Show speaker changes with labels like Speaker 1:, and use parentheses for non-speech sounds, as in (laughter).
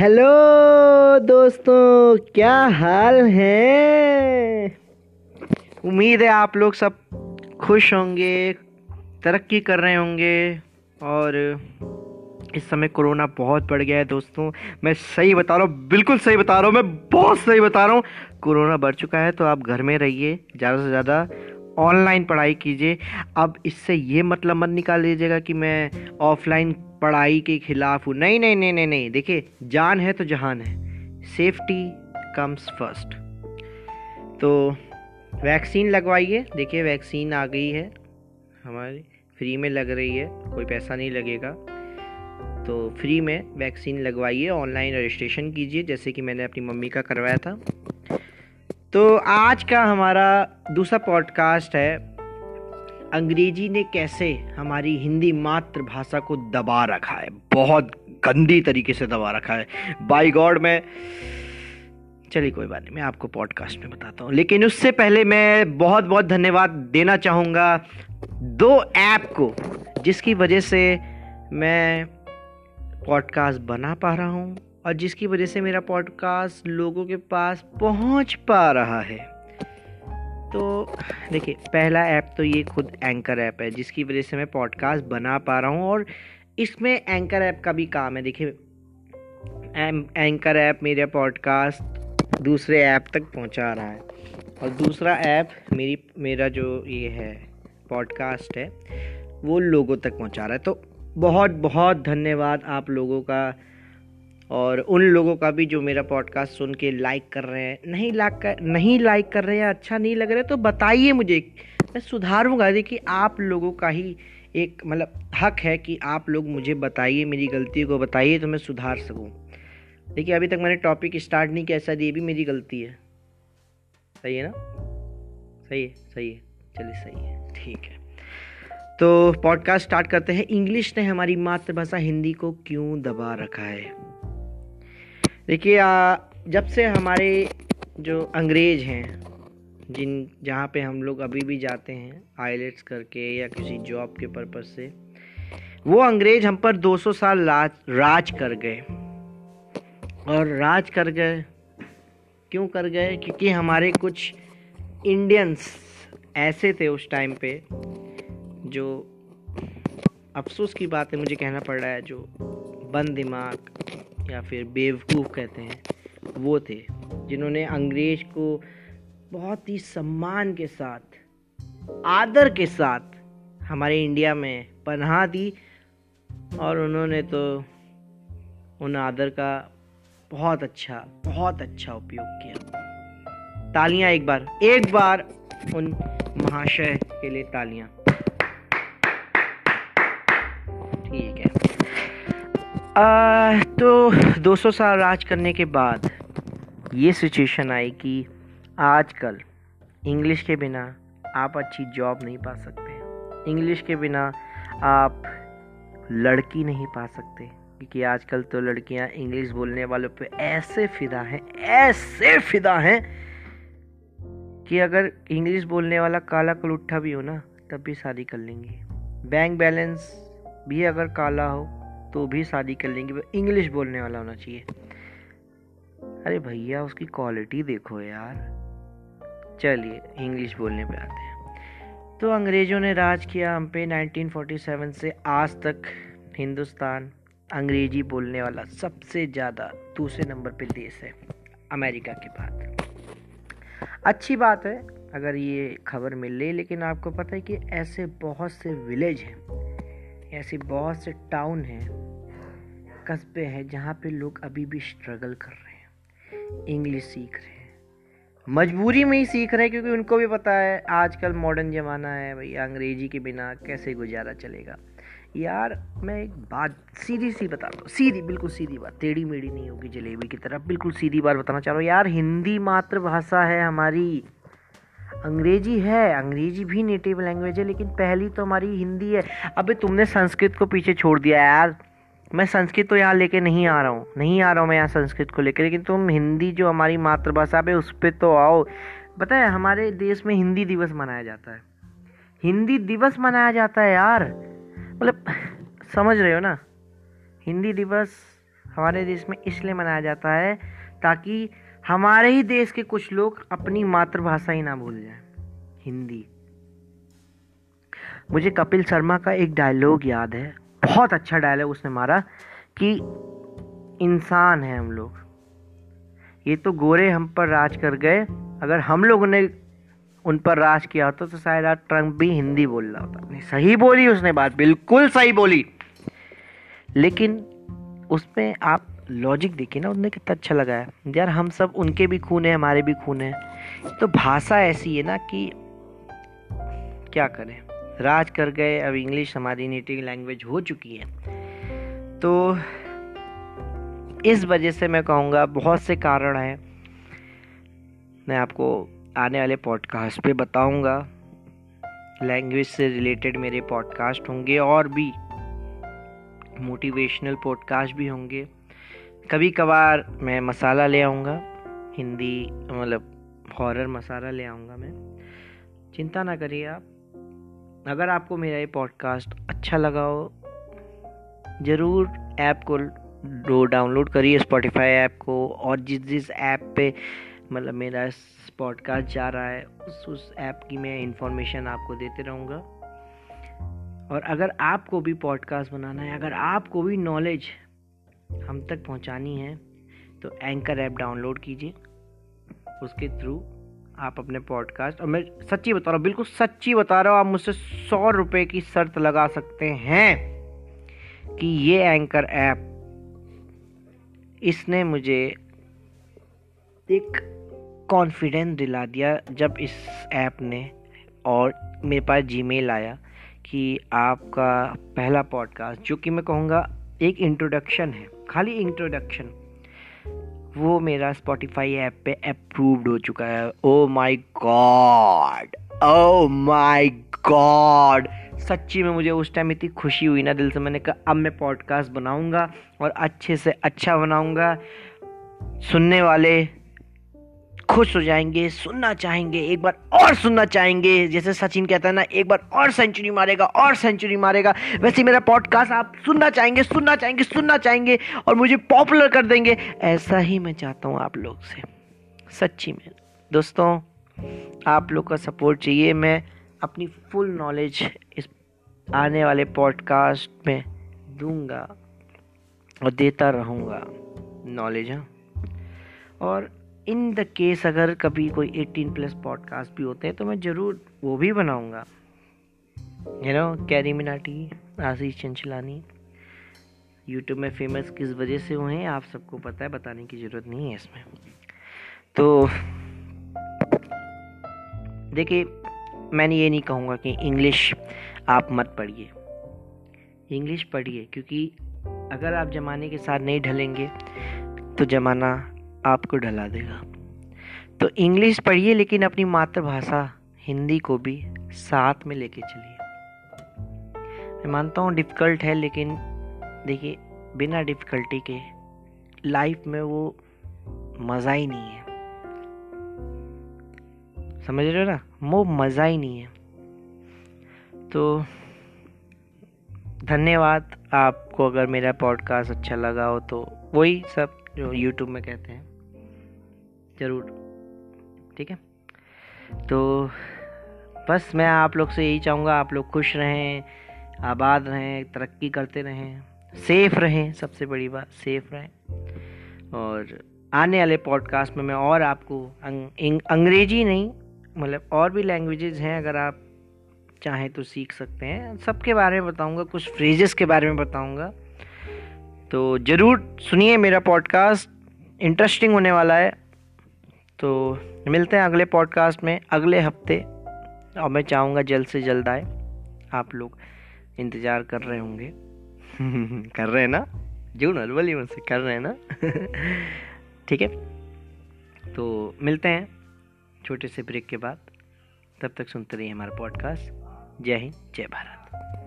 Speaker 1: Hello दोस्तों, क्या हाल है? उम्मीद है आप लोग सब खुश होंगे, तरक्की कर रहे होंगे, और इस समय कोरोना बहुत बढ़ गया है दोस्तों। मैं सही बता रहा हूँ, बिल्कुल सही बता रहा हूँ, मैं बहुत सही बता रहा हूँ, कोरोना बढ़ चुका है तो आप घर में रहिए, ज़्यादा से ज़्यादा ऑनलाइन पढ़ाई कीजिए। अब इससे ये मतलब मत निकाल लीजिएगा कि मैं ऑफलाइन पढ़ाई के खिलाफ हूँ। नहीं नहीं नहीं नहीं नहीं। देखिए, जान है तो जहान है। Safety comes first. तो वैक्सीन लगवाइए। देखिए, वैक्सीन आ गई है। हमारी फ्री में लग रही है। कोई पैसा नहीं लगेगा। तो फ्री में वैक्सीन लगवाइए। ऑनलाइन रजिस्ट्रेशन कीजिए। जैसे कि मैंने अपनी मम्मी का करवाया था। तो आज का हमारा दूसरा पॉडकास्ट है, अंग्रेज़ी ने कैसे हमारी हिंदी मातृभाषा को दबा रखा है, बहुत गंदी तरीके से दबा रखा है। बाई गॉड मैं, चलिए कोई बात नहीं, मैं आपको पॉडकास्ट में बताता हूँ। लेकिन उससे पहले मैं बहुत बहुत धन्यवाद देना चाहूँगा दो ऐप को, जिसकी वजह से मैं पॉडकास्ट बना पा रहा हूँ। और जिसकी वजह से मेरा पॉडकास्ट लोगों के पास पहुँच पा रहा है। तो देखिए, पहला ऐप तो ये खुद एंकर ऐप है, जिसकी वजह से मैं पॉडकास्ट बना पा रहा हूँ और इसमें एंकर ऐप का भी काम है। देखिए एंकर ऐप मेरा पॉडकास्ट दूसरे ऐप तक पहुँचा रहा है और दूसरा ऐप मेरी, मेरा जो ये है पॉडकास्ट है, वो लोगों तक पहुँचा रहा है। तो बहुत बहुत धन्यवाद आप लोगों का और उन लोगों का भी जो मेरा पॉडकास्ट सुन के लाइक कर रहे हैं। नहीं लाइक कर, नहीं लाइक कर रहे हैं अच्छा नहीं लग रहा है तो बताइए मुझे। मैं सुधारूँगा देखिए, आप लोगों का ही एक मतलब हक है कि आप लोग मुझे बताइए, मेरी गलती को बताइए तो मैं सुधार सकूँ। देखिए, अभी तक मैंने टॉपिक स्टार्ट नहीं किया शायद ये भी मेरी गलती है। सही है ना? सही है सही है। चलिए, सही है। ठीक है। तो पॉडकास्ट स्टार्ट करते हैं। इंग्लिश ने हमारी मातृभाषा हिंदी को क्यों दबा रखा है? देखिए जब से हमारे जो अंग्रेज़ हैं, जिन, जहाँ पे हम लोग अभी भी जाते हैं आईलेट्स करके या किसी जॉब के पर्पज़ से, वो अंग्रेज़ हम पर 200 साल राज राज कर गए। और राज कर गए, क्यों कर गए? क्योंकि हमारे कुछ इंडियंस ऐसे थे उस टाइम पे, जो अफसोस की बात है, मुझे कहना पड़ रहा है, जो बंद दिमाग या फिर बेवकूफ़ कहते हैं, वो थे, जिन्होंने अंग्रेज़ को बहुत ही सम्मान के साथ, आदर के साथ हमारे इंडिया में पनाह दी और उन्होंने तो उन आदर का बहुत अच्छा बहुत अच्छा उपयोग किया। तालियाँ एक बार एक बार उन महाशय के लिए तालियाँ। ठीक है। आ, तो 200 साल राज करने के बाद ये सिचुएशन आई कि आजकल इंग्लिश के बिना आप अच्छी जॉब नहीं पा सकते। इंग्लिश के बिना आप लड़की नहीं पा सकते क्योंकि आजकल तो लड़कियाँ इंग्लिश बोलने वालों पे ऐसे फिदा हैं ऐसे फिदा हैं कि अगर इंग्लिश बोलने वाला काला कलुट्ठा भी हो ना तब भी शादी कर लेंगे। बैंक बैलेंस भी अगर काला हो तो भी शादी कर लेंगे। इंग्लिश बोलने वाला होना चाहिए। अरे भैया, उसकी क्वालिटी देखो यार। चलिए इंग्लिश बोलने पे आते हैं। तो अंग्रेज़ों ने राज किया हम पे 1947 से आज तक हिंदुस्तान। अंग्रेज़ी बोलने वाला सबसे ज़्यादा दूसरे नंबर पे देश है, अमेरिका के बाद। अच्छी बात है, अगर ये खबर मिल रही, लेकिन आपको पता है कि ऐसे बहुत से विलेज हैं ऐसी बहुत से टाउन हैं, कस्बे हैं, जहाँ पे लोग अभी भी स्ट्रगल कर रहे हैं। इंग्लिश सीख रहे हैं। मजबूरी में ही सीख रहे हैं, क्योंकि उनको भी पता है, आजकल मॉडर्न ज़माना है, भाई, अंग्रेज़ी के बिना कैसे गुजारा चलेगा। यार, मैं एक बात सीधी सी बताता हूँ सीधी, बिल्कुल सीधी बात, टेढ़ी मेढ़ी नहीं होगी जलेबी की तरफ़ बिल्कुल सीधी बात बताना चाह रहा हूँ। यार, हिंदी मातृभाषा है हमारी। अंग्रेज़ी है, अंग्रेज़ी भी नेटिव लैंग्वेज है, लेकिन पहली तो हमारी हिंदी है। अबे तुमने संस्कृत को पीछे छोड़ दिया यार। मैं संस्कृत तो यहाँ लेके नहीं आ रहा हूँ। नहीं आ रहा हूँ मैं यहाँ संस्कृत को लेकर लेकिन तुम हिंदी जो हमारी मातृभाषा पे उस पर तो आओ। पता है, हमारे देश में हिंदी दिवस मनाया जाता है। हिंदी दिवस मनाया जाता है यार। मतलब समझ रहे हो ना? हिंदी दिवस हमारे देश में इसलिए मनाया जाता है ताकि हमारे ही देश के कुछ लोग अपनी मातृभाषा ही ना भूल जाएँ। हिंदी। मुझे कपिल शर्मा का एक डायलॉग याद है। बहुत अच्छा डायलॉग उसने मारा कि इंसान है हम लोग। ये तो गोरे हम पर राज कर गए। अगर हम लोगों ने उन पर राज किया होता तो शायद आज ट्रंप भी हिंदी बोल रहा होता। नहीं, सही बोली उसने बात। बिल्कुल सही बोली। लेकिन उसमें आप लॉजिक देखिए ना उन्हें कितना अच्छा लगा है यार, हम सब उनके भी खून है, हमारे भी खून है। तो भाषा ऐसी है ना कि क्या करें? राज कर गए, अब इंग्लिश हमारी नेटिव लैंग्वेज हो चुकी है। तो इस वजह से मैं कहूँगा, बहुत से कारण हैं। मैं आपको आने वाले पॉडकास्ट पे बताऊँगा। लैंग्वेज से रिलेटेड मेरे पॉडकास्ट होंगे और भी मोटिवेशनल पॉडकास्ट भी होंगे। कभी कभार मैं मसाला ले आऊँगा, हिंदी मतलब हॉरर मसाला ले आऊँगा मैं। चिंता ना करिए आप। अगर आपको मेरा ये पॉडकास्ट अच्छा लगा हो, ज़रूर ऐप को दो डाउनलोड करिए स्पॉटिफाई ऐप को और जिस जिस ऐप पे मतलब मेरा पॉडकास्ट जा रहा है, उस उस ऐप की मैं इंफॉर्मेशन आपको देते रहूँगा। और अगर आपको भी पॉडकास्ट बनाना है, अगर आपको भी नॉलेज हम तक पहुँचानी है तो एंकर ऐप डाउनलोड कीजिए। उसके थ्रू आप अपने पॉडकास्ट और मैं सच्ची बता रहा हूँ, बिल्कुल सच्ची बता रहा हूँ, आप मुझसे सौ रुपये की शर्त लगा सकते हैं कि ये एंकर ऐप इसने मुझे एक कॉन्फिडेंस दिला दिया जब इस ऐप ने और मेरे पास जीमेल आया कि आपका पहला पॉडकास्ट जो कि मैं कहूँगा एक इंट्रोडक्शन है, खाली इंट्रोडक्शन वो मेरा स्पॉटिफाई ऐप पे अप्रूव्ड हो चुका है। Oh my god oh my god सच्ची में मुझे उस टाइम इतनी खुशी हुई ना, दिल से मैंने कहा, अब मैं पॉडकास्ट बनाऊँगा और अच्छे से अच्छा बनाऊँगा। सुनने वाले खुश हो जाएँगे, सुनना चाहेंगे, एक बार और सुनना चाहेंगे। जैसे सचिन कहता है ना, एक बार और सेंचुरी मारेगा, और सेंचुरी मारेगा। वैसे मेरा पॉडकास्ट आप सुनना चाहेंगे सुनना चाहेंगे सुनना चाहेंगे और मुझे पॉपुलर कर देंगे। ऐसा ही मैं चाहता हूँ आप लोग से। सच्ची में। दोस्तों, आप लोग का सपोर्ट चाहिए। मैं अपनी फुल नॉलेज इस आने वाले पॉडकास्ट में दूँगा और देता रहूँगा नॉलेज हाँ। और इन द केस अगर कभी कोई 18 प्लस पॉडकास्ट भी होते हैं तो मैं ज़रूर वो भी बनाऊँगा। You know Carry Minati, Ashish Chanchlani YouTube में फ़ेमस किस वजह से हुए हैं, आप सबको पता है, बताने की ज़रूरत नहीं है इसमें। तो देखिए, मैंने ये नहीं कहूँगा कि इंग्लिश आप मत पढ़िए। इंग्लिश पढ़िए, क्योंकि अगर आप ज़माने के साथ नहीं ढलेंगे तो ज़माना आपको ढला देगा। तो इंग्लिश पढ़िए, लेकिन अपनी मातृभाषा हिंदी को भी साथ में लेके चलिए। मैं मानता हूँ डिफ़िकल्ट है, लेकिन देखिए, बिना डिफ़िकल्टी के लाइफ में वो मज़ा ही नहीं है। समझ रहे हो ना? वो मज़ा ही नहीं है। तो धन्यवाद, आपको अगर मेरा पॉडकास्ट अच्छा लगा हो तो वही सब जो यूट्यूब में कहते हैं। ज़रूर। ठीक है? तो बस मैं आप लोग से यही चाहूँगा आप लोग खुश रहें आबाद रहें तरक्की करते रहें सेफ़ रहें सबसे बड़ी बात सेफ़ रहें। और आने वाले पॉडकास्ट में मैं और आपको अंग, अंग्रेज़ी नहीं मतलब और भी लैंग्वेजेस हैं अगर आप चाहें तो सीख सकते हैं। सबके बारे में बताऊँगा कुछ फ्रेजेस के बारे में बताऊँगा। तो ज़रूर सुनिए मेरा पॉडकास्ट इंटरेस्टिंग होने वाला है। तो मिलते हैं अगले पॉडकास्ट में, अगले हफ़्ते। और मैं चाहूँगा जल्द से जल्द आए। आप लोग इंतज़ार कर रहे होंगे। (laughs) कर रहे हैं ना? जो नर्वली मुझसे कर रहे हैं ना? (laughs) ठीक है। तो मिलते हैं छोटे से ब्रेक के बाद। तब तक सुनते रहिए हमारा पॉडकास्ट जय हिंद, जय भारत।